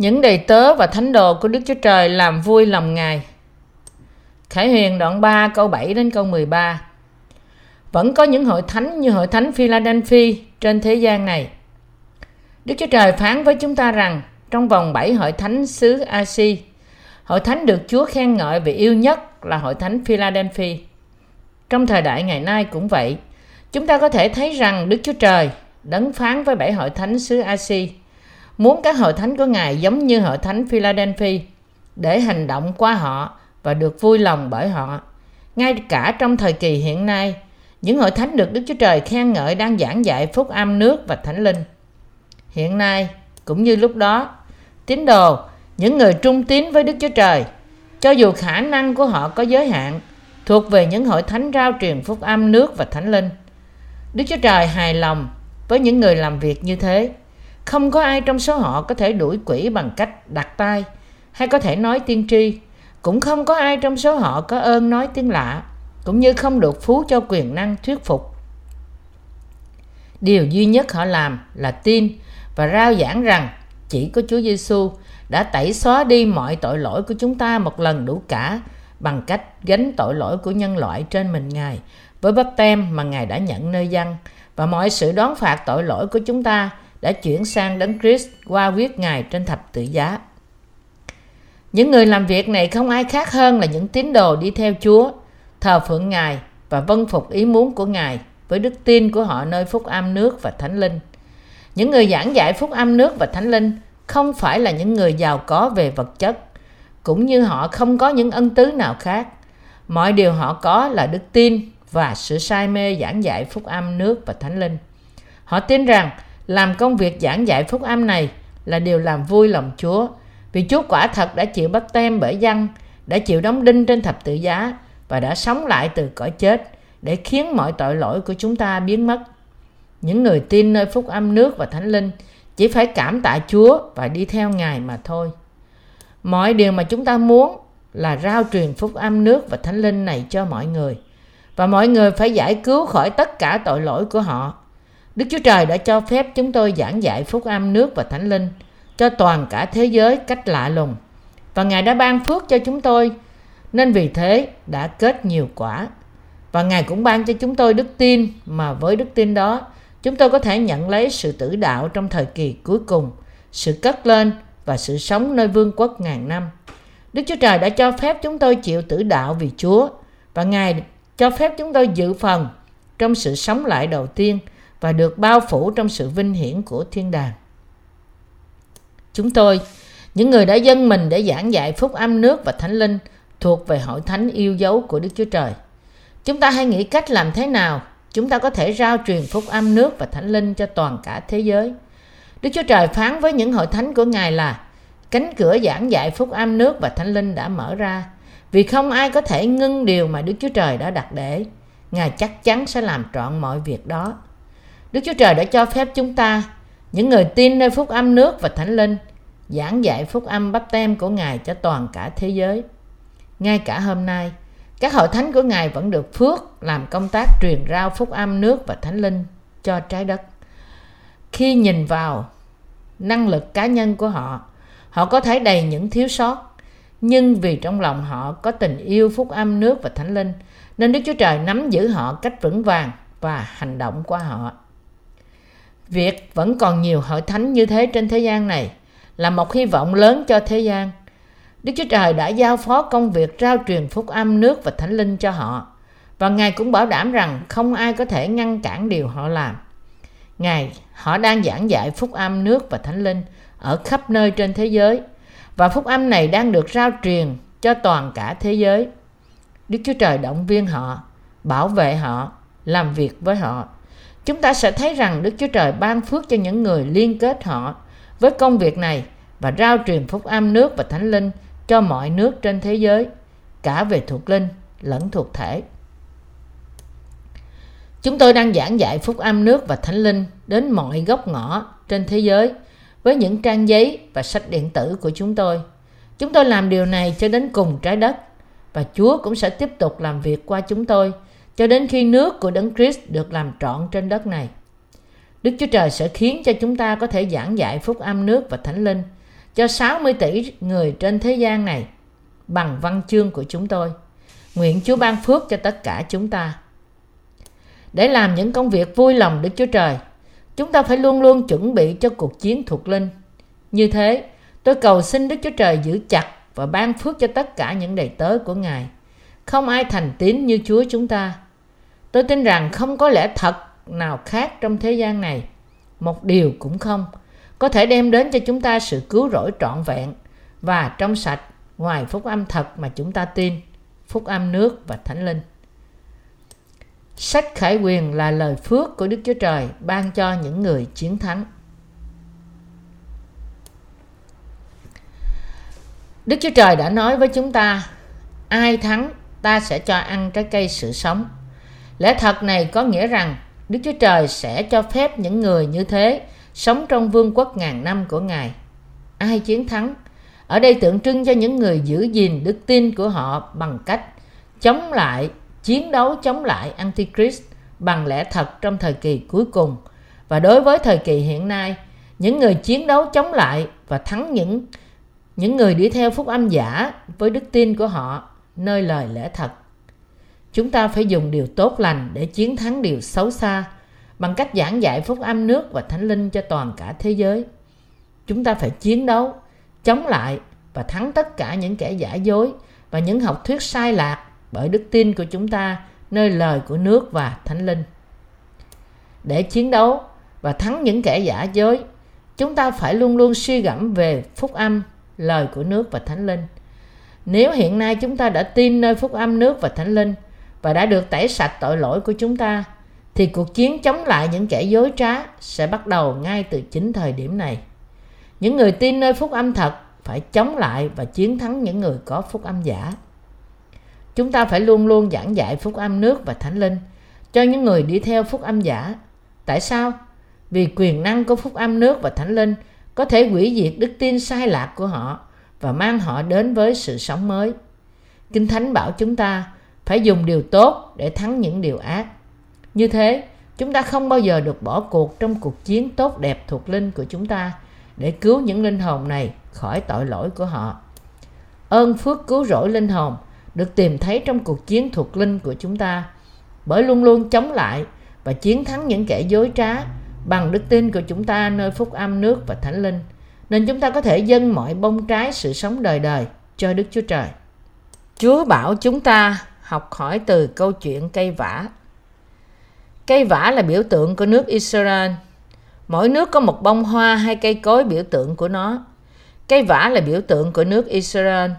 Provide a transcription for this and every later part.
Những đầy tớ và thánh đồ của Đức Chúa Trời làm vui lòng Ngài. Khải Huyền đoạn 3 câu 7 đến câu 13 Vẫn có những hội thánh như hội thánh Philadelphia trên thế gian này. Đức Chúa Trời phán với chúng ta rằng trong vòng 7 hội thánh xứ Asi, hội thánh được Chúa khen ngợi về yêu nhất là hội thánh Philadelphia. Trong thời đại ngày nay cũng vậy, chúng ta có thể thấy rằng Đức Chúa Trời đấng phán với bảy hội thánh xứ Asi muốn các hội thánh của Ngài giống như hội thánh Philadelphia để hành động qua họ và được vui lòng bởi họ. Ngay cả trong thời kỳ hiện nay, những hội thánh được Đức Chúa Trời khen ngợi đang giảng dạy phúc âm nước và thánh linh. Hiện nay, cũng như lúc đó, tín đồ, những người trung tín với Đức Chúa Trời, cho dù khả năng của họ có giới hạn, thuộc về những hội thánh rao truyền phúc âm nước và thánh linh. Đức Chúa Trời hài lòng với những người làm việc như thế. Không có ai trong số họ có thể đuổi quỷ bằng cách đặt tay hay có thể nói tiên tri. Cũng không có ai trong số họ có ơn nói tiếng lạ, cũng như không được phú cho quyền năng thuyết phục. Điều duy nhất họ làm là tin và rao giảng rằng chỉ có Chúa Giêsu đã tẩy xóa đi mọi tội lỗi của chúng ta một lần đủ cả bằng cách gánh tội lỗi của nhân loại trên mình Ngài với bắp tem mà Ngài đã nhận nơi dân và mọi sự đón phạt tội lỗi của chúng ta đã chuyển sang đấng Christ qua huyết Ngài trên thập tự giá. Những người làm việc này không ai khác hơn là những tín đồ đi theo Chúa, thờ phượng Ngài và vâng phục ý muốn của Ngài với đức tin của họ nơi phúc âm nước và thánh linh. Những người giảng dạy phúc âm nước và thánh linh không phải là những người giàu có về vật chất, cũng như họ không có những ân tứ nào khác. Mọi điều họ có là đức tin và sự say mê giảng dạy phúc âm nước và thánh linh. Họ tin rằng làm công việc giảng dạy phúc âm này là điều làm vui lòng Chúa, vì Chúa quả thật đã chịu bắt tem bởi dân, đã chịu đóng đinh trên thập tự giá và đã sống lại từ cõi chết để khiến mọi tội lỗi của chúng ta biến mất. Những người tin nơi phúc âm nước và thánh linh chỉ phải cảm tạ Chúa và đi theo Ngài mà thôi. Mọi điều mà chúng ta muốn là rao truyền phúc âm nước và thánh linh này cho mọi người – và mọi người phải giải cứu khỏi tất cả tội lỗi của họ. Đức Chúa Trời đã cho phép chúng tôi giảng dạy phúc âm nước và thánh linh cho toàn cả thế giới cách lạ lùng. Và Ngài đã ban phước cho chúng tôi, nên vì thế đã kết nhiều quả. Và Ngài cũng ban cho chúng tôi đức tin, mà với đức tin đó, chúng tôi có thể nhận lấy sự tử đạo trong thời kỳ cuối cùng, sự cất lên và sự sống nơi vương quốc ngàn năm. Đức Chúa Trời đã cho phép chúng tôi chịu tử đạo vì Chúa, và Ngài cho phép chúng tôi dự phần trong sự sống lại đầu tiên và được bao phủ trong sự vinh hiển của thiên đàng. Chúng tôi, những người đã dâng mình để giảng dạy phúc âm nước và thánh linh, thuộc về hội thánh yêu dấu của Đức Chúa Trời. Chúng ta hãy nghĩ cách làm thế nào chúng ta có thể rao truyền phúc âm nước và thánh linh cho toàn cả thế giới. Đức Chúa Trời phán với những hội thánh của Ngài là cánh cửa giảng dạy phúc âm nước và thánh linh đã mở ra vì không ai có thể ngưng điều mà Đức Chúa Trời đã đặt để. Ngài chắc chắn sẽ làm trọn mọi việc đó. Đức Chúa Trời đã cho phép chúng ta, những người tin nơi phúc âm nước và thánh linh, giảng dạy phúc âm bắp tem của Ngài cho toàn cả thế giới. Ngay cả hôm nay, các hội thánh của Ngài vẫn được phước làm công tác truyền rao phúc âm nước và thánh linh cho trái đất. Khi nhìn vào năng lực cá nhân của họ, họ có thấy đầy những thiếu sót nhưng vì trong lòng họ có tình yêu phúc âm nước và thánh linh nên Đức Chúa Trời nắm giữ họ cách vững vàng và hành động qua họ. Việc vẫn còn nhiều hội thánh như thế trên thế gian này là một hy vọng lớn cho thế gian. Đức Chúa Trời đã giao phó công việc rao truyền phúc âm nước và thánh linh cho họ và Ngài cũng bảo đảm rằng không ai có thể ngăn cản điều họ làm. Ngài, họ đang giảng dạy phúc âm nước và thánh linh ở khắp nơi trên thế giới – và phúc âm này đang được rao truyền cho toàn cả thế giới. Đức Chúa Trời động viên họ, bảo vệ họ, làm việc với họ. Chúng ta sẽ thấy rằng Đức Chúa Trời ban phước cho những người liên kết họ với công việc này và rao truyền phúc âm nước và thánh linh cho mọi nước trên thế giới, cả về thuộc linh lẫn thuộc thể. Chúng tôi đang giảng dạy phúc âm nước và thánh linh đến mọi góc ngõ trên thế giới – với những trang giấy và sách điện tử của chúng tôi. Chúng tôi làm điều này cho đến cùng trái đất và Chúa cũng sẽ tiếp tục làm việc qua chúng tôi cho đến khi nước của Đấng Christ được làm trọn trên đất này. Đức Chúa Trời sẽ khiến cho chúng ta có thể giảng dạy phúc âm nước và thánh linh cho 60 tỷ người trên thế gian này bằng văn chương của chúng tôi. Nguyện Chúa ban phước cho tất cả chúng ta. Để làm những công việc vui lòng Đức Chúa Trời, chúng ta phải luôn luôn chuẩn bị cho cuộc chiến thuộc linh. Như thế, tôi cầu xin Đức Chúa Trời giữ chặt và ban phước cho tất cả những đầy tớ của Ngài. Không ai thành tín như Chúa chúng ta. Tôi tin rằng không có lẽ thật nào khác trong thế gian này. Một điều cũng không. Có thể đem đến cho chúng ta sự cứu rỗi trọn vẹn và trong sạch ngoài phúc âm thật mà chúng ta tin. Phúc âm nước và thánh linh. Sách khải quyền là lời phước của Đức Chúa Trời ban cho những người chiến thắng. Đức Chúa Trời đã nói với chúng ta, ai thắng ta sẽ cho ăn trái cây sự sống. Lẽ thật này có nghĩa rằng Đức Chúa Trời sẽ cho phép những người như thế sống trong vương quốc ngàn năm của Ngài. Ai chiến thắng? Ở đây tượng trưng cho những người giữ gìn đức tin của họ bằng cách chống lại, chiến đấu chống lại Antichrist bằng lẽ thật trong thời kỳ cuối cùng. Và đối với thời kỳ hiện nay, những người chiến đấu chống lại và thắng những những người đi theo phúc âm giả với đức tin của họ nơi lời lẽ thật. Chúng ta phải dùng điều tốt lành để chiến thắng điều xấu xa bằng cách giảng dạy phúc âm nước và thánh linh cho toàn cả thế giới. Chúng ta phải chiến đấu, chống lại và thắng tất cả những kẻ giả dối và những học thuyết sai lạc bởi đức tin của chúng ta nơi lời của nước và thánh linh. Để chiến đấu và thắng những kẻ giả dối, chúng ta phải luôn luôn suy gẫm về phúc âm, lời của nước và thánh linh. Nếu hiện nay chúng ta đã tin nơi phúc âm nước và thánh linh và đã được tẩy sạch tội lỗi của chúng ta, thì cuộc chiến chống lại những kẻ dối trá sẽ bắt đầu ngay từ chính thời điểm này. Những người tin nơi phúc âm thật phải chống lại và chiến thắng những người có phúc âm giả. Chúng ta phải luôn luôn giảng dạy phúc âm nước và thánh linh cho những người đi theo phúc âm giả. Tại sao? Vì quyền năng của phúc âm nước và thánh linh có thể hủy diệt đức tin sai lạc của họ và mang họ đến với sự sống mới. Kinh Thánh bảo chúng ta phải dùng điều tốt để thắng những điều ác. Như thế, chúng ta không bao giờ được bỏ cuộc trong cuộc chiến tốt đẹp thuộc linh của chúng ta để cứu những linh hồn này khỏi tội lỗi của họ. Ơn phước cứu rỗi linh hồn được tìm thấy trong cuộc chiến thuộc linh của chúng ta bởi luôn luôn chống lại và chiến thắng những kẻ dối trá bằng đức tin của chúng ta nơi phúc âm nước và thánh linh nên chúng ta có thể dâng mọi bông trái sự sống đời đời cho Đức Chúa Trời. Chúa bảo chúng ta học hỏi từ câu chuyện cây vả. Cây vả là biểu tượng của nước Israel. Mỗi nước có một bông hoa hay cây cối biểu tượng của nó. Cây vả là biểu tượng của nước Israel.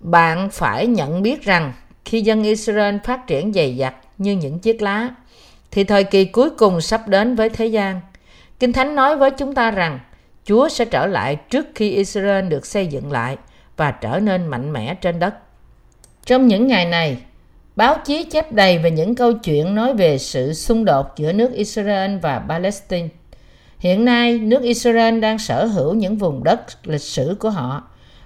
Bạn phải nhận biết rằng khi dân Israel phát triển dày dặt như những chiếc lá, thì thời kỳ cuối cùng sắp đến với thế gian. Kinh Thánh nói với chúng ta rằng Chúa sẽ trở lại trước khi Israel được xây dựng lại và trở nên mạnh mẽ trên đất. Trong những ngày này, báo chí chép đầy về những câu chuyện nói về sự xung đột giữa nước Israel và Palestine. Hiện nay, nước Israel đang sở hữu những vùng đất lịch sử của họ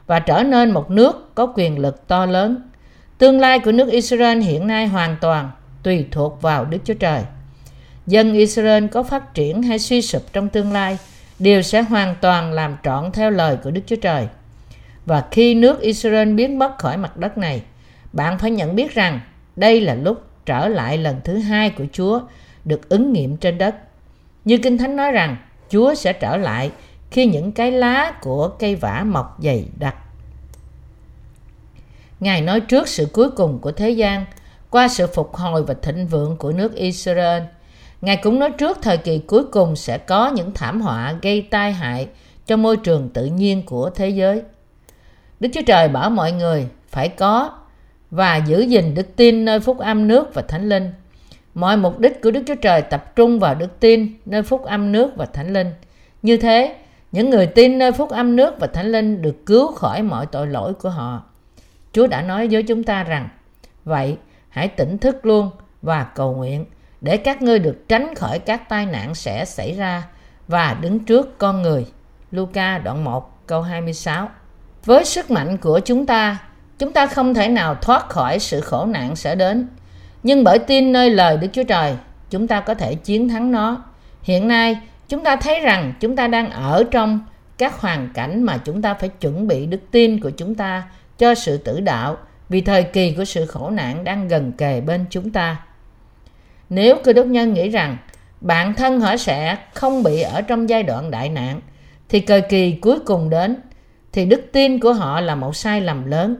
và trở nên một nước có quyền lực to lớn. Tương lai của nước Israel hiện nay hoàn toàn tùy thuộc vào Đức Chúa Trời. Dân Israel có phát triển hay suy sụp trong tương lai đều sẽ hoàn toàn làm trọn theo lời của Đức Chúa Trời. Và khi nước Israel biến mất khỏi mặt đất này, bạn phải nhận biết rằng đây là lúc trở lại lần thứ hai của Chúa được ứng nghiệm trên đất. Như Kinh Thánh nói rằng, Chúa sẽ trở lại khi những cái lá của cây vả mọc dày đặc. Ngài nói trước sự cuối cùng của thế gian qua sự phục hồi và thịnh vượng của nước Israel. Ngài cũng nói trước thời kỳ cuối cùng sẽ có những thảm họa gây tai hại cho môi trường tự nhiên của thế giới. Đức Chúa Trời bảo mọi người phải có và giữ gìn đức tin nơi phúc âm nước và thánh linh. Mọi mục đích của Đức Chúa Trời tập trung vào đức tin nơi phúc âm nước và thánh linh. Như thế, những người tin nơi phúc âm nước và thánh linh được cứu khỏi mọi tội lỗi của họ. Chúa đã nói với chúng ta rằng, vậy hãy tỉnh thức luôn và cầu nguyện để các ngươi được tránh khỏi các tai nạn sẽ xảy ra và đứng trước con người. Luca đoạn 1 câu 26 Với sức mạnh của chúng ta, chúng ta không thể nào thoát khỏi sự khổ nạn sẽ đến. Nhưng bởi tin nơi lời Đức Chúa Trời, chúng ta có thể chiến thắng nó. Hiện nay, chúng ta thấy rằng chúng ta đang ở trong các hoàn cảnh mà chúng ta phải chuẩn bị đức tin của chúng ta cho sự tử đạo vì thời kỳ của sự khổ nạn đang gần kề bên chúng ta. Nếu cơ đốc nhân nghĩ rằng bản thân họ sẽ không bị ở trong giai đoạn đại nạn, thì thời kỳ cuối cùng đến, thì đức tin của họ là một sai lầm lớn.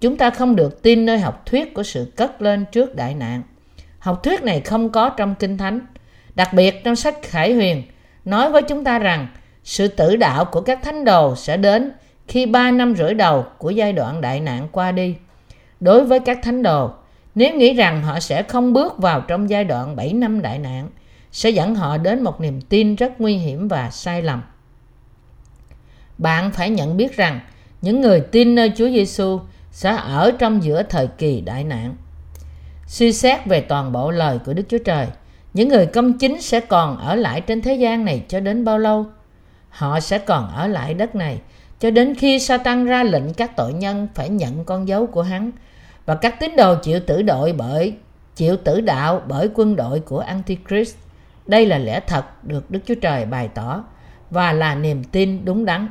Chúng ta không được tin nơi học thuyết của sự cất lên trước đại nạn. Học thuyết này không có trong Kinh Thánh. Đặc biệt trong sách Khải Huyền nói với chúng ta rằng sự tử đạo của các thánh đồ sẽ đến khi ba năm rưỡi đầu của giai đoạn đại nạn qua đi. Đối với các thánh đồ, nếu nghĩ rằng họ sẽ không bước vào trong giai đoạn 7 năm đại nạn, sẽ dẫn họ đến một niềm tin rất nguy hiểm và sai lầm. Bạn phải nhận biết rằng những người tin nơi Chúa Giêsu sẽ ở trong giữa thời kỳ đại nạn. Suy xét về toàn bộ lời của Đức Chúa Trời, những người công chính sẽ còn ở lại trên thế gian này cho đến bao lâu? Họ sẽ còn ở lại đất này cho đến khi Satan ra lệnh các tội nhân phải nhận con dấu của hắn và các tín đồ chịu tử đội bởi chịu tử đạo bởi quân đội của Antichrist. Đây là lẽ thật được Đức Chúa Trời bày tỏ và là niềm tin đúng đắn.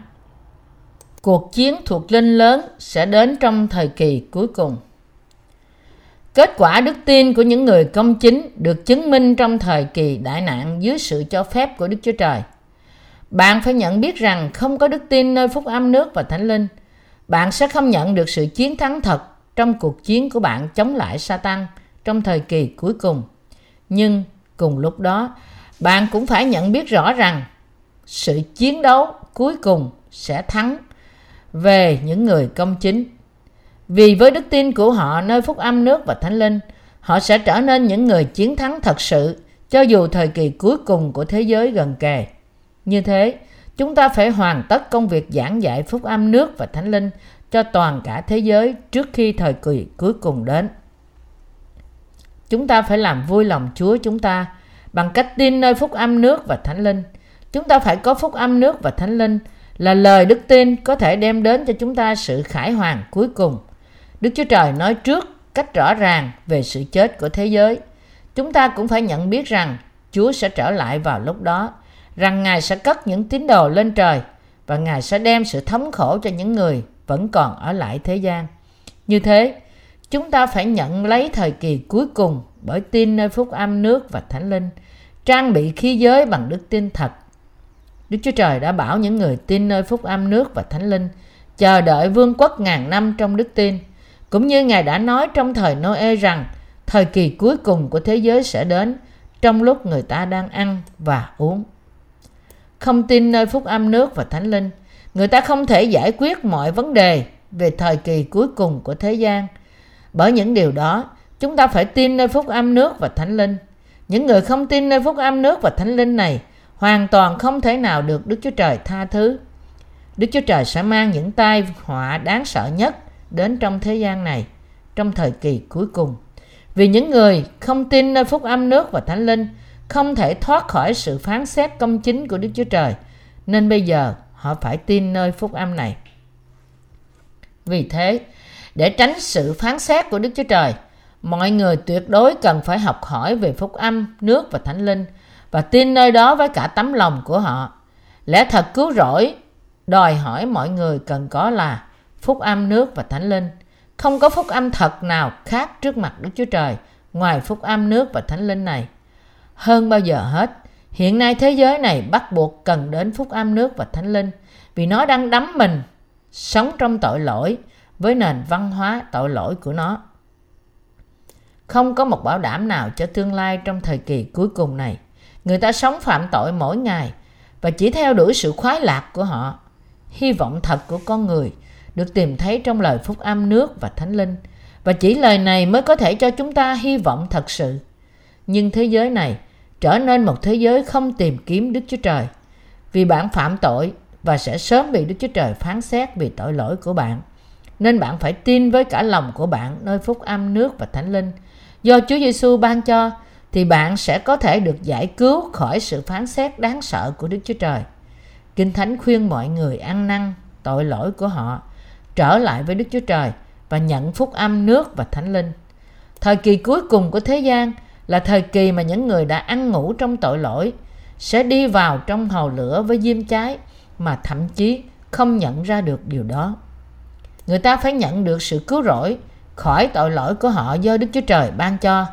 Cuộc chiến thuộc linh lớn sẽ đến trong thời kỳ cuối cùng. Kết quả đức tin của những người công chính được chứng minh trong thời kỳ đại nạn dưới sự cho phép của Đức Chúa Trời. Bạn phải nhận biết rằng không có đức tin nơi phúc âm nước và thánh linh, bạn sẽ không nhận được sự chiến thắng thật trong cuộc chiến của bạn chống lại Satan trong thời kỳ cuối cùng. Nhưng cùng lúc đó, bạn cũng phải nhận biết rõ rằng sự chiến đấu cuối cùng sẽ thắng về những người công chính. Vì với đức tin của họ nơi phúc âm nước và thánh linh, họ sẽ trở nên những người chiến thắng thật sự cho dù thời kỳ cuối cùng của thế giới gần kề. Như thế, chúng ta phải hoàn tất công việc giảng dạy phúc âm nước và thánh linh cho toàn cả thế giới trước khi thời kỳ cuối cùng đến. Chúng ta phải làm vui lòng Chúa chúng ta bằng cách tin nơi phúc âm nước và thánh linh. Chúng ta phải có phúc âm nước và thánh linh là lời đức tin có thể đem đến cho chúng ta sự khải hoàn cuối cùng. Đức Chúa Trời nói trước cách rõ ràng về sự chết của thế giới. Chúng ta cũng phải nhận biết rằng Chúa sẽ trở lại vào lúc đó, rằng Ngài sẽ cất những tín đồ lên trời và Ngài sẽ đem sự thống khổ cho những người vẫn còn ở lại thế gian. Như thế, chúng ta phải nhận lấy thời kỳ cuối cùng bởi tin nơi phúc âm nước và thánh linh, trang bị khí giới bằng đức tin thật. Đức Chúa Trời đã bảo những người tin nơi phúc âm nước và thánh linh chờ đợi vương quốc ngàn năm trong đức tin, cũng như Ngài đã nói trong thời Noe rằng thời kỳ cuối cùng của thế giới sẽ đến trong lúc người ta đang ăn và uống. Không tin nơi phúc âm nước và thánh linh, người ta không thể giải quyết mọi vấn đề về thời kỳ cuối cùng của thế gian. Bởi những điều đó, chúng ta phải tin nơi phúc âm nước và thánh linh. Những người không tin nơi phúc âm nước và thánh linh này hoàn toàn không thể nào được Đức Chúa Trời tha thứ. Đức Chúa Trời sẽ mang những tai họa đáng sợ nhất đến trong thế gian này, trong thời kỳ cuối cùng. Vì những người không tin nơi phúc âm nước và thánh linh không thể thoát khỏi sự phán xét công chính của Đức Chúa Trời, nên bây giờ họ phải tin nơi phúc âm này. Vì thế, để tránh sự phán xét của Đức Chúa Trời, mọi người tuyệt đối cần phải học hỏi về phúc âm, nước và thánh linh và tin nơi đó với cả tấm lòng của họ. Lẽ thật cứu rỗi đòi hỏi mọi người cần có là phúc âm nước và thánh linh. Không có phúc âm thật nào khác trước mặt Đức Chúa Trời ngoài phúc âm nước và thánh linh này. Hơn bao giờ hết, hiện nay thế giới này bắt buộc cần đến phúc âm nước và thánh linh, vì nó đang đắm mình sống trong tội lỗi với nền văn hóa tội lỗi của nó. Không có một bảo đảm nào cho tương lai trong thời kỳ cuối cùng này. Người ta sống phạm tội mỗi ngày và chỉ theo đuổi sự khoái lạc của họ. Hy vọng thật của con người được tìm thấy trong lời phúc âm nước và thánh linh và chỉ lời này mới có thể cho chúng ta hy vọng thật sự. Nhưng thế giới này trở nên một thế giới không tìm kiếm Đức Chúa Trời vì bạn phạm tội và sẽ sớm bị Đức Chúa Trời phán xét vì tội lỗi của bạn. Nên bạn phải tin với cả lòng của bạn nơi phúc âm nước và thánh linh do Chúa Giêsu ban cho thì bạn sẽ có thể được giải cứu khỏi sự phán xét đáng sợ của Đức Chúa Trời. Kinh Thánh khuyên mọi người ăn năn tội lỗi của họ, trở lại với Đức Chúa Trời và nhận phúc âm nước và thánh linh. Thời kỳ cuối cùng của thế gian là thời kỳ mà những người đã ăn ngủ trong tội lỗi, sẽ đi vào trong hầu lửa với diêm cháy mà thậm chí không nhận ra được điều đó. Người ta phải nhận được sự cứu rỗi khỏi tội lỗi của họ do đức chúa trời ban cho.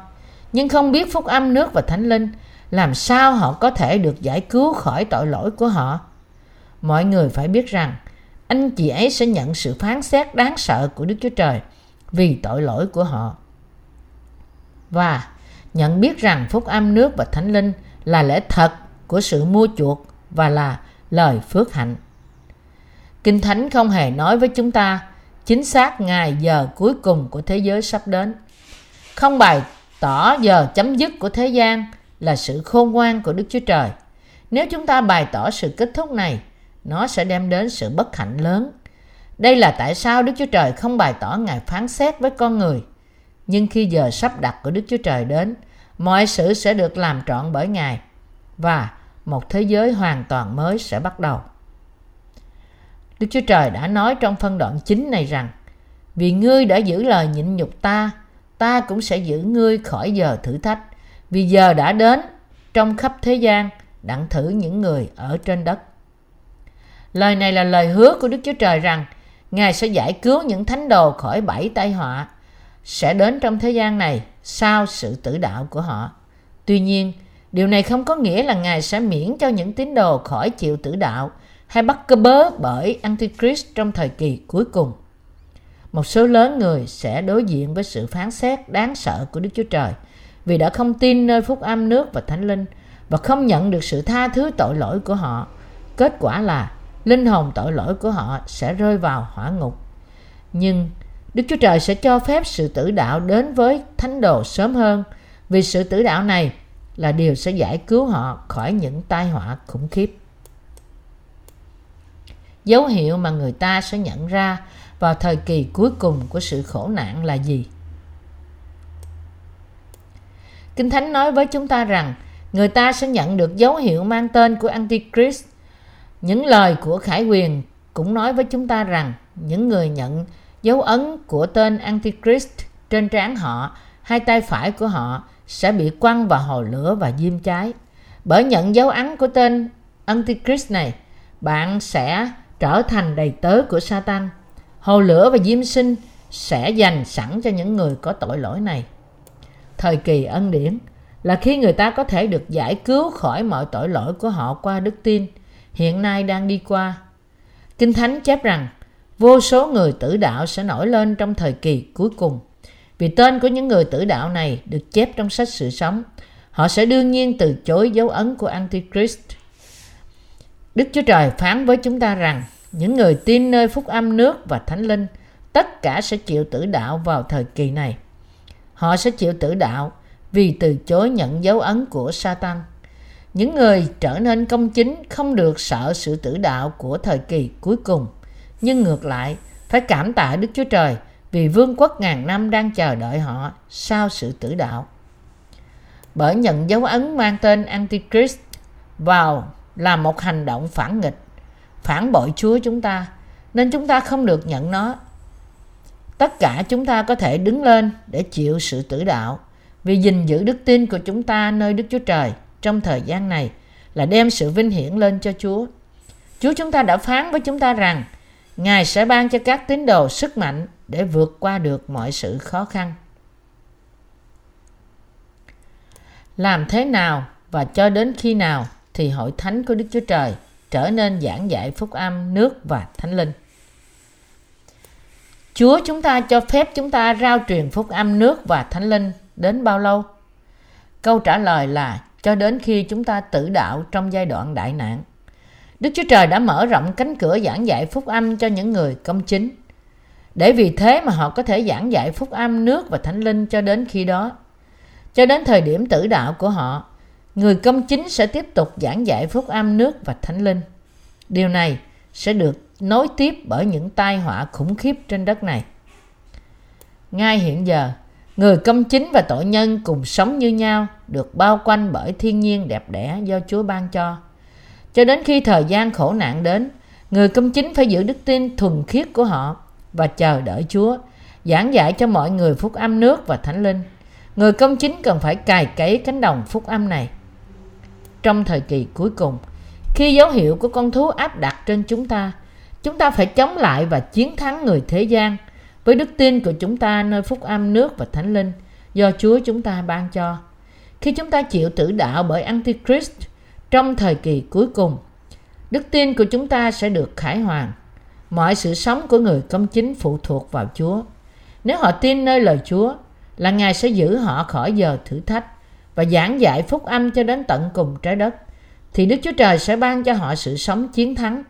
Nhưng không biết phúc âm nước và thánh linh làm sao họ có thể được giải cứu khỏi tội lỗi của họ. Mọi người phải biết rằng, anh chị ấy sẽ nhận sự phán xét đáng sợ của đức chúa trời vì tội lỗi của họ. Và nhận biết rằng phúc âm nước và thánh linh là lẽ thật của sự mua chuộc và là lời phước hạnh. Kinh thánh không hề nói với chúng ta, chính xác ngày giờ cuối cùng của thế giới sắp đến. Không bày tỏ giờ chấm dứt của thế gian là sự khôn ngoan của đức chúa trời. Nếu chúng ta bày tỏ sự kết thúc này, nó sẽ đem đến sự bất hạnh lớn. Đây là tại sao đức chúa trời không bày tỏ ngài phán xét với con người. Nhưng khi giờ sắp đặt của đức chúa trời đến mọi sự sẽ được làm trọn bởi ngài, và một thế giới hoàn toàn mới sẽ bắt đầu. Đức chúa trời đã nói trong phân đoạn chính này rằng, vì ngươi đã giữ lời nhịn nhục ta ta cũng sẽ giữ ngươi khỏi giờ thử thách. Vì giờ đã đến, trong khắp thế gian đặng thử những người ở trên đất. Lời này là lời hứa của đức chúa trời rằng, ngài sẽ giải cứu những thánh đồ khỏi bảy tai họa sẽ đến trong thế gian này sau sự tử đạo của họ tuy nhiên, điều này không có nghĩa là ngài sẽ miễn cho những tín đồ khỏi chịu tử đạo hay bắt cơ bớ bởi antichrist trong thời kỳ cuối cùng một số lớn người sẽ đối diện với sự phán xét đáng sợ của Đức Chúa Trời vì đã không tin nơi phúc âm nước và thánh linh và không nhận được sự tha thứ tội lỗi của họ. Kết quả là linh hồn tội lỗi của họ sẽ rơi vào hỏa ngục. Nhưng Đức Chúa Trời sẽ cho phép sự tử đạo đến với thánh đồ sớm hơn, vì sự tử đạo này là điều sẽ giải cứu họ khỏi những tai họa khủng khiếp. Dấu hiệu mà người ta sẽ nhận ra vào thời kỳ cuối cùng của sự khổ nạn là gì kinh thánh nói với chúng ta rằng, người ta sẽ nhận được dấu hiệu mang tên của antichrist những lời của khải quyền cũng nói với chúng ta rằng, những người nhận dấu ấn của tên antichrist trên trán họ hai tay phải của họ sẽ bị quăng vào hồ lửa và diêm cháy bởi nhận dấu ấn của tên antichrist này bạn sẽ trở thành đầy tớ của satan Hồ lửa và diêm sinh sẽ dành sẵn cho những người có tội lỗi này. Thời kỳ ân điển là khi người ta có thể được giải cứu khỏi mọi tội lỗi của họ qua đức tin, hiện nay đang đi qua. Kinh Thánh chép rằng, vô số người tử đạo sẽ nổi lên trong thời kỳ cuối cùng. Vì tên của những người tử đạo này được chép trong sách sự sống, họ sẽ đương nhiên từ chối dấu ấn của Antichrist. Đức Chúa Trời phán với chúng ta rằng những người tin nơi phúc âm nước và thánh linh tất cả sẽ chịu tử đạo vào thời kỳ này họ sẽ chịu tử đạo vì từ chối nhận dấu ấn của Satan. Những người trở nên công chính không được sợ sự tử đạo của thời kỳ cuối cùng, nhưng ngược lại, phải cảm tạ Đức Chúa Trời vì vương quốc ngàn năm đang chờ đợi họ sau sự tử đạo. Bởi nhận dấu ấn mang tên Antichrist vào là một hành động phản nghịch, phản bội Chúa chúng ta, nên chúng ta không được nhận nó. Tất cả chúng ta có thể đứng lên để chịu sự tử đạo, vì gìn giữ đức tin của chúng ta nơi Đức Chúa Trời trong thời gian này là đem sự vinh hiển lên cho Chúa. Chúa chúng ta đã phán với chúng ta rằng Ngài sẽ ban cho các tín đồ sức mạnh để vượt qua được mọi sự khó khăn. Làm thế nào và cho đến khi nào thì hội thánh của Đức Chúa Trời trở nên giảng dạy phúc âm, nước và thánh linh. Chúa chúng ta cho phép chúng ta rao truyền phúc âm, nước và thánh linh đến bao lâu? Câu trả lời là cho đến khi chúng ta tử đạo trong giai đoạn đại nạn đức chúa trời đã mở rộng cánh cửa giảng dạy phúc âm cho những người công chính để vì thế mà họ có thể giảng dạy phúc âm nước và thánh linh cho đến khi đó cho đến thời điểm tử đạo của họ người công chính sẽ tiếp tục giảng dạy phúc âm nước và thánh linh. Điều này sẽ được nối tiếp bởi những tai họa khủng khiếp trên đất này. Ngay hiện giờ, người công chính và tội nhân cùng sống như nhau, được bao quanh bởi thiên nhiên đẹp đẽ do Chúa ban cho. Cho đến khi thời gian khổ nạn đến, người công chính phải giữ đức tin thuần khiết của họ và chờ đợi Chúa, giảng dạy cho mọi người phúc âm nước và thánh linh. Người công chính cần phải cài cấy cánh đồng phúc âm này trong thời kỳ cuối cùng Khi dấu hiệu của con thú áp đặt trên chúng ta, chúng ta phải chống lại và chiến thắng người thế gian với đức tin của chúng ta nơi phúc âm nước và thánh linh do Chúa chúng ta ban cho. Khi chúng ta chịu tử đạo bởi Antichrist trong thời kỳ cuối cùng, đức tin của chúng ta sẽ được khải hoàn. Mọi sự sống của người công chính phụ thuộc vào Chúa. Nếu họ tin nơi lời Chúa, là Ngài sẽ giữ họ khỏi giờ thử thách và giảng dạy phúc âm cho đến tận cùng trái đất, thì Đức Chúa Trời sẽ ban cho họ sự sống chiến thắng.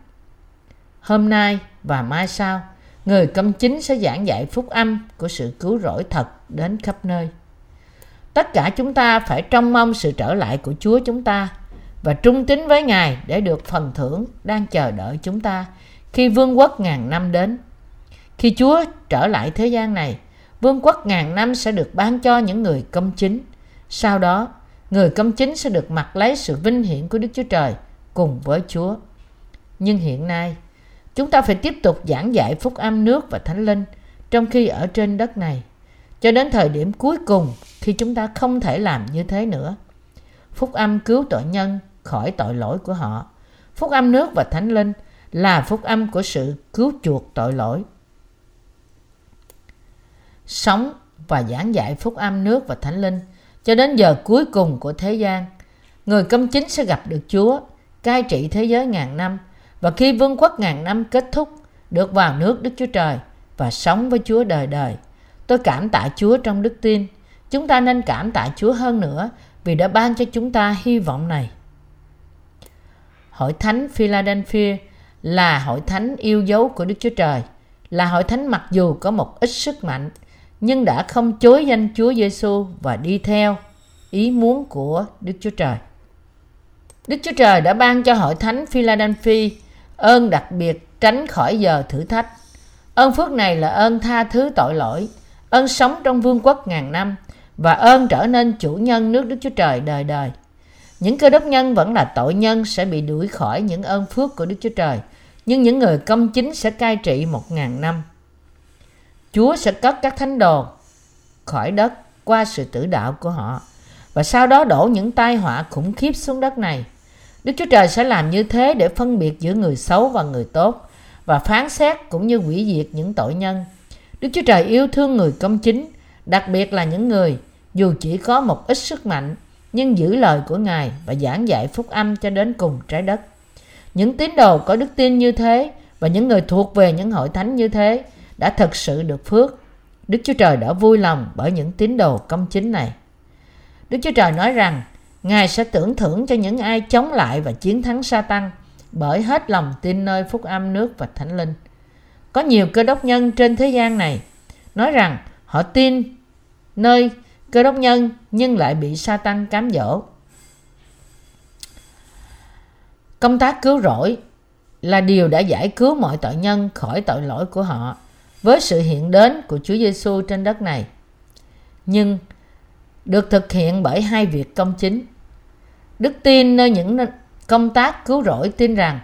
Hôm nay và mai sau, người công chính sẽ giảng dạy phúc âm của sự cứu rỗi thật đến khắp nơi. Tất cả chúng ta phải trông mong sự trở lại của Chúa chúng ta và trung tín với Ngài để được phần thưởng đang chờ đợi chúng ta khi vương quốc ngàn năm đến. Khi Chúa trở lại thế gian này, vương quốc ngàn năm sẽ được ban cho những người công chính. Sau đó, người công chính sẽ được mặc lấy sự vinh hiển của Đức Chúa Trời cùng với Chúa. Nhưng hiện nay, chúng ta phải tiếp tục giảng dạy phúc âm nước và thánh linh trong khi ở trên đất này cho đến thời điểm cuối cùng khi chúng ta không thể làm như thế nữa. Phúc âm cứu tội nhân khỏi tội lỗi của họ. Phúc âm nước và thánh linh là phúc âm của sự cứu chuộc tội lỗi. Sống và giảng dạy phúc âm nước và thánh linh cho đến giờ cuối cùng của thế gian. Người công chính sẽ gặp được Chúa, cai trị thế giới ngàn năm và khi vương quốc ngàn năm kết thúc, được vào nước Đức Chúa Trời và sống với Chúa đời đời. Tôi cảm tạ Chúa trong đức tin. Chúng ta nên cảm tạ Chúa hơn nữa vì đã ban cho chúng ta hy vọng này. Hội thánh Philadelphia là hội thánh yêu dấu của Đức Chúa Trời, là hội thánh mặc dù có một ít sức mạnh nhưng đã không chối danh Chúa Giêsu và đi theo ý muốn của Đức Chúa Trời. Đức Chúa Trời đã ban cho hội thánh Philadelphia ơn đặc biệt tránh khỏi giờ thử thách. Ơn phước này là ơn tha thứ tội lỗi, ơn sống trong vương quốc ngàn năm và ơn trở nên chủ nhân nước Đức Chúa Trời đời đời. Những cơ đốc nhân vẫn là tội nhân sẽ bị đuổi khỏi những ơn phước của Đức Chúa Trời, nhưng những người công chính sẽ cai trị một ngàn năm. Chúa sẽ cất các thánh đồ khỏi đất qua sự tử đạo của họ và sau đó đổ những tai họa khủng khiếp xuống đất này. Đức Chúa Trời sẽ làm như thế để phân biệt giữa người xấu và người tốt và phán xét cũng như hủy diệt những tội nhân. Đức Chúa Trời yêu thương người công chính, đặc biệt là những người dù chỉ có một ít sức mạnh nhưng giữ lời của Ngài và giảng dạy phúc âm cho đến cùng trái đất. Những tín đồ có đức tin như thế và những người thuộc về những hội thánh như thế đã thực sự được phước. Đức Chúa Trời đã vui lòng bởi những tín đồ công chính này. Đức Chúa Trời nói rằng, Ngài sẽ tưởng thưởng cho những ai chống lại và chiến thắng sa tăng bởi hết lòng tin nơi phúc âm nước và thánh linh. Có nhiều cơ đốc nhân trên thế gian này nói rằng họ tin nơi cơ đốc nhân, nhưng lại bị sa tăng cám dỗ. Công tác cứu rỗi là điều đã giải cứu mọi tội nhân khỏi tội lỗi của họ với sự hiện đến của Chúa Giêsu trên đất này. Nhưng được thực hiện bởi hai việc công chính. Đức tin nơi những công tác cứu rỗi tin rằng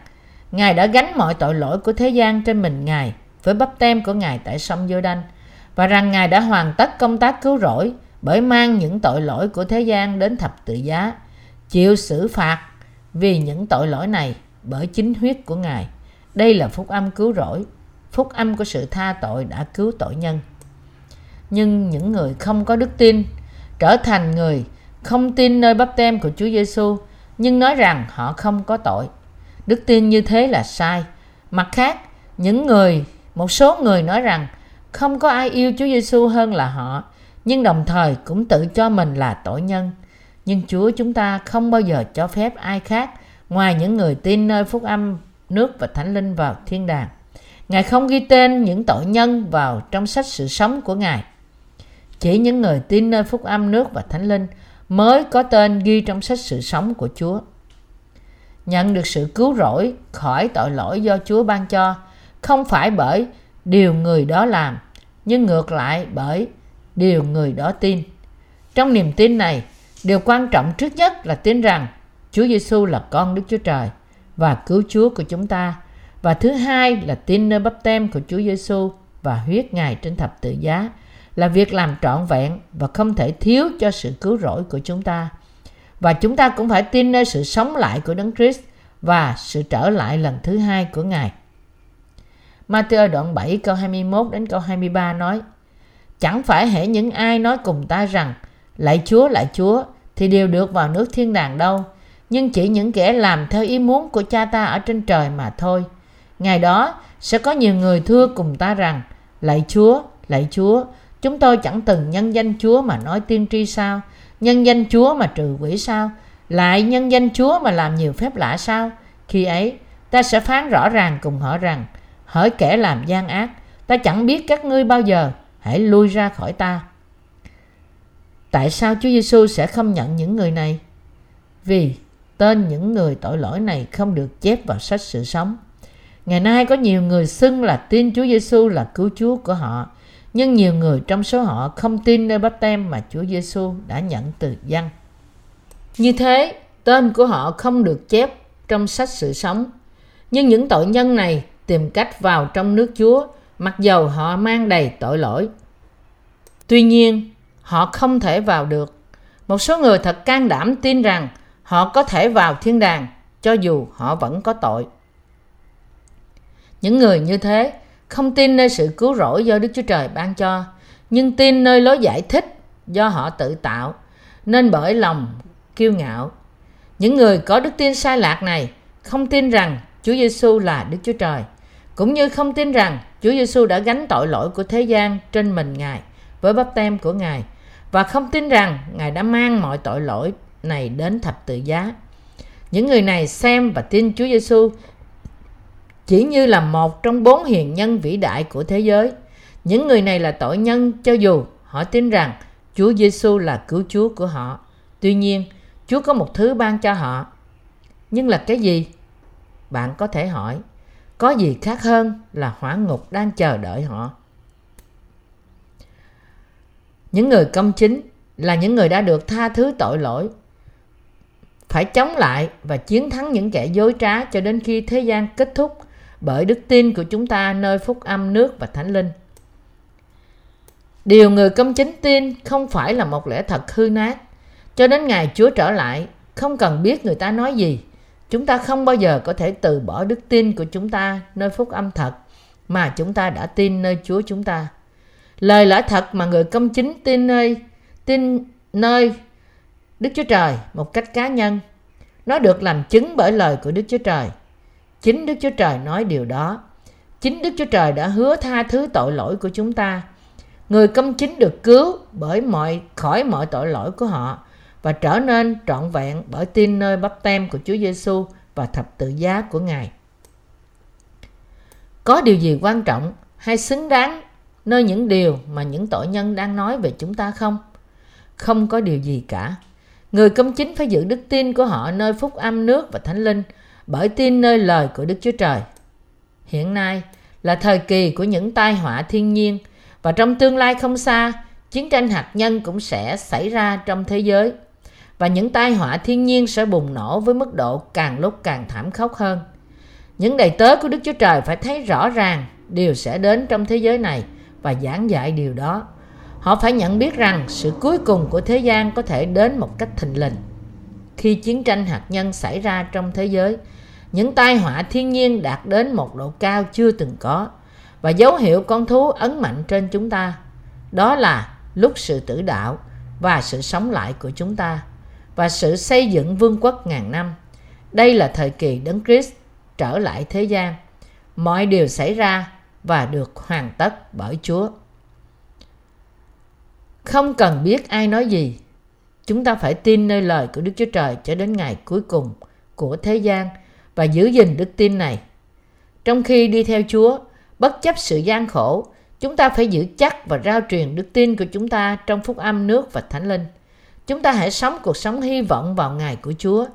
Ngài đã gánh mọi tội lỗi của thế gian trên mình Ngài với bắp tem của Ngài tại sông giô đanh và rằng Ngài đã hoàn tất công tác cứu rỗi bởi mang những tội lỗi của thế gian đến thập tự giá, chịu xử phạt vì những tội lỗi này bởi chính huyết của Ngài. Đây là phúc âm cứu rỗi phúc âm của sự tha tội đã cứu tội nhân nhưng những người không có đức tin trở thành người không tin nơi bắp tem của Chúa Giêsu nhưng nói rằng họ không có tội. Đức tin như thế là sai. Mặt khác, những người, một số người nói rằng không có ai yêu Chúa Giêsu hơn là họ, nhưng đồng thời cũng tự cho mình là tội nhân. Nhưng Chúa chúng ta không bao giờ cho phép ai khác ngoài những người tin nơi phúc âm nước và thánh linh vào thiên đàng. Ngài không ghi tên những tội nhân vào trong sách sự sống của Ngài. Chỉ những người tin nơi phúc âm nước và thánh linh mới có tên ghi trong sách sự sống của Chúa. Nhận được sự cứu rỗi khỏi tội lỗi do Chúa ban cho, không phải bởi điều người đó làm, nhưng ngược lại bởi điều người đó tin. Trong niềm tin này, điều quan trọng trước nhất là tin rằng Chúa Giêsu là con Đức Chúa Trời và cứu Chúa của chúng ta và thứ hai là tin nơi bắp tem của Chúa Giêsu và huyết Ngài trên thập tự giá là việc làm trọn vẹn và không thể thiếu cho sự cứu rỗi của chúng ta. Và chúng ta cũng phải tin nơi sự sống lại của Đấng Christ và sự trở lại lần thứ hai của Ngài. Matthew đoạn 7 câu 21 đến câu 23 nói Chẳng phải hễ những ai nói cùng ta rằng Lạy Chúa, lạy Chúa thì đều được vào nước thiên đàng đâu. Nhưng chỉ những kẻ làm theo ý muốn của cha ta ở trên trời mà thôi. Ngày đó sẽ có nhiều người thưa cùng ta rằng Lạy Chúa, lạy Chúa chúng tôi chẳng từng nhân danh Chúa mà nói tiên tri sao? Nhân danh Chúa mà trừ quỷ sao? Lại nhân danh Chúa mà làm nhiều phép lạ sao? Khi ấy ta sẽ phán rõ ràng cùng họ rằng hỡi kẻ làm gian ác ta chẳng biết các ngươi bao giờ hãy lui ra khỏi ta tại sao Chúa Giêsu sẽ không nhận những người này vì tên những người tội lỗi này không được chép vào sách sự sống ngày nay có nhiều người xưng là tin Chúa Giêsu là cứu Chúa của họ nhưng nhiều người trong số họ không tin nơi bắp tem mà Chúa Giêsu đã nhận từ dân. Như thế, tên của họ không được chép trong sách sự sống. Nhưng những tội nhân này tìm cách vào trong nước Chúa mặc dầu họ mang đầy tội lỗi. Tuy nhiên, họ không thể vào được. Một số người thật can đảm tin rằng họ có thể vào thiên đàng cho dù họ vẫn có tội. Những người như thế không tin nơi sự cứu rỗi do Đức Chúa Trời ban cho, nhưng tin nơi lối giải thích do họ tự tạo, nên bởi lòng kiêu ngạo. Những người có đức tin sai lạc này không tin rằng Chúa Giêsu là Đức Chúa Trời, cũng như không tin rằng Chúa Giêsu đã gánh tội lỗi của thế gian trên mình Ngài với bắp tem của Ngài và không tin rằng Ngài đã mang mọi tội lỗi này đến thập tự giá. Những người này xem và tin Chúa Giêsu chỉ như là một trong bốn hiền nhân vĩ đại của thế giới. Những người này là tội nhân cho dù họ tin rằng Chúa Giêsu là cứu Chúa của họ. Tuy nhiên, Chúa có một thứ ban cho họ. Nhưng là cái gì? Bạn có thể hỏi, có gì khác hơn là hỏa ngục đang chờ đợi họ? Những người công chính là những người đã được tha thứ tội lỗi phải chống lại và chiến thắng những kẻ dối trá cho đến khi thế gian kết thúc bởi đức tin của chúng ta nơi phúc âm nước và thánh linh. Điều người công chính tin không phải là một lẽ thật hư nát. Cho đến ngày Chúa trở lại, không cần biết người ta nói gì, chúng ta không bao giờ có thể từ bỏ đức tin của chúng ta nơi phúc âm thật, mà chúng ta đã tin nơi Chúa chúng ta. Lời lẽ thật mà người công chính tin nơi tin nơi Đức Chúa Trời một cách cá nhân. Nó được làm chứng bởi lời của Đức Chúa Trời. Chính Đức Chúa Trời nói điều đó. Chính Đức Chúa Trời đã hứa tha thứ tội lỗi của chúng ta. Người công chính được cứu bởi mọi, khỏi mọi tội lỗi của họ và trở nên trọn vẹn bởi tin nơi bắp tem của Chúa Giêsu và thập tự giá của Ngài. Có điều gì quan trọng hay xứng đáng nơi những điều mà những tội nhân đang nói về chúng ta không? Không có điều gì cả. Người công chính phải giữ đức tin của họ nơi phúc âm nước và thánh linh bởi tin nơi lời của Đức Chúa Trời. Hiện nay là thời kỳ của những tai họa thiên nhiên và trong tương lai không xa, chiến tranh hạt nhân cũng sẽ xảy ra trong thế giới và những tai họa thiên nhiên sẽ bùng nổ với mức độ càng lúc càng thảm khốc hơn. Những đầy tớ của Đức Chúa Trời phải thấy rõ ràng điều sẽ đến trong thế giới này và giảng dạy điều đó. Họ phải nhận biết rằng sự cuối cùng của thế gian có thể đến một cách thình lình. Khi chiến tranh hạt nhân xảy ra trong thế giới, những tai họa thiên nhiên đạt đến một độ cao chưa từng có và dấu hiệu con thú ấn mạnh trên chúng ta. Đó là lúc sự tử đạo và sự sống lại của chúng ta và sự xây dựng vương quốc ngàn năm. Đây là thời kỳ Đấng Christ trở lại thế gian. Mọi điều xảy ra và được hoàn tất bởi Chúa. Không cần biết ai nói gì, chúng ta phải tin nơi lời của Đức Chúa Trời cho đến ngày cuối cùng của thế gian và giữ gìn đức tin này. Trong khi đi theo Chúa, bất chấp sự gian khổ, chúng ta phải giữ chắc và rao truyền đức tin của chúng ta trong phúc âm nước và thánh linh. Chúng ta hãy sống cuộc sống hy vọng vào ngày của Chúa.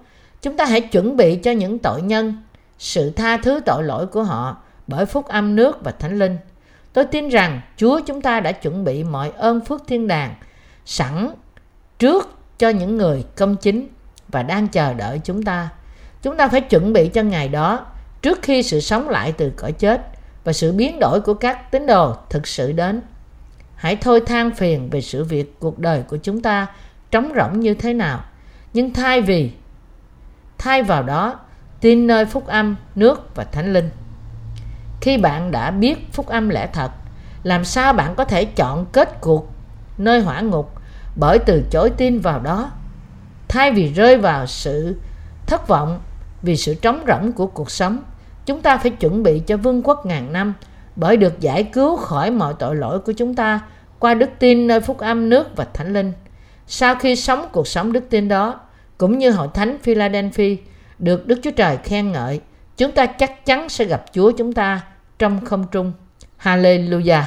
Chúng ta hãy chuẩn bị cho những tội nhân, sự tha thứ tội lỗi của họ bởi phúc âm nước và thánh linh. Tôi tin rằng Chúa chúng ta đã chuẩn bị mọi ơn phước thiên đàng sẵn trước cho những người công chính và đang chờ đợi chúng ta. Chúng ta phải chuẩn bị cho ngày đó trước khi sự sống lại từ cõi chết và sự biến đổi của các tín đồ thực sự đến. Hãy thôi than phiền về sự việc cuộc đời của chúng ta trống rỗng như thế nào. Nhưng thay vì thay vào đó, tin nơi phúc âm, nước và thánh linh. Khi bạn đã biết phúc âm lẽ thật, làm sao bạn có thể chọn kết cuộc nơi hỏa ngục bởi từ chối tin vào đó thay vì rơi vào sự thất vọng vì sự trống rỗng của cuộc sống chúng ta phải chuẩn bị cho vương quốc ngàn năm bởi được giải cứu khỏi mọi tội lỗi của chúng ta qua đức tin nơi phúc âm nước và thánh linh sau khi sống cuộc sống đức tin đó, cũng như hội thánh Philadelphia, được Đức Chúa Trời khen ngợi, chúng ta chắc chắn sẽ gặp Chúa chúng ta trong không trung. Hallelujah.